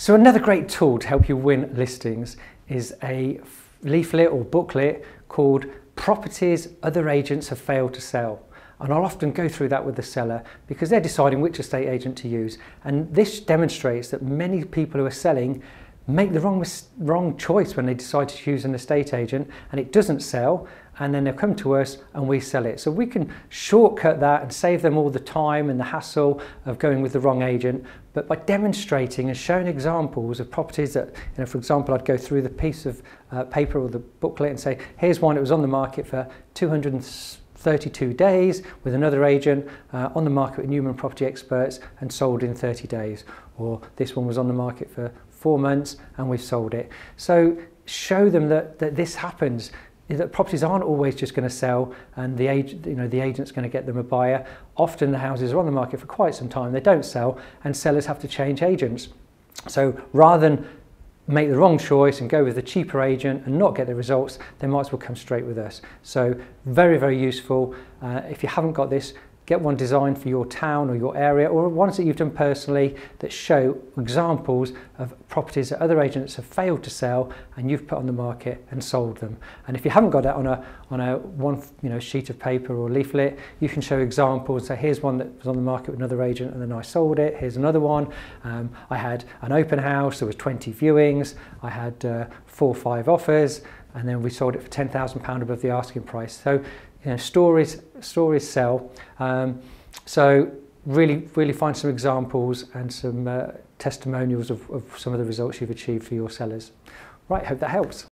So another great tool to help you win listings is a leaflet or booklet called Properties Other Agents Have Failed to Sell. And I'll often go through that with the seller because they're deciding which estate agent to use. And this demonstrates that many people who are selling make the wrong, wrong choice when they decide to use an estate agent and it doesn't sell and then they'll come to us and we sell it. So we can shortcut that and save them all the time and the hassle of going with the wrong agent. But by demonstrating and showing examples of properties that, you know, for example, I'd go through the piece of uh, paper or the booklet and say, here's one that was on the market for 232 days with another agent uh, on the market with Newman Property Experts and sold in 30 days. Or this one was on the market for four months and we've sold it. So show them that, that this happens that properties aren't always just going to sell and the agent, you know, the agent's going to get them a buyer. Often the houses are on the market for quite some time, they don't sell, and sellers have to change agents. So rather than make the wrong choice and go with the cheaper agent and not get the results, they might as well come straight with us. So very, very useful. Uh, if you haven't got this, get one designed for your town or your area or ones that you've done personally that show examples of properties that other agents have failed to sell and you've put on the market and sold them. And if you haven't got that on a on a one you know sheet of paper or leaflet, you can show examples. So here's one that was on the market with another agent and then I sold it. Here's another one. Um, I had an open house. There was 20 viewings. I had uh, four or five offers and then we sold it for £10,000 above the asking price. So You know, stories, stories sell. Um, so really, really find some examples and some uh, testimonials of, of some of the results you've achieved for your sellers. Right, hope that helps.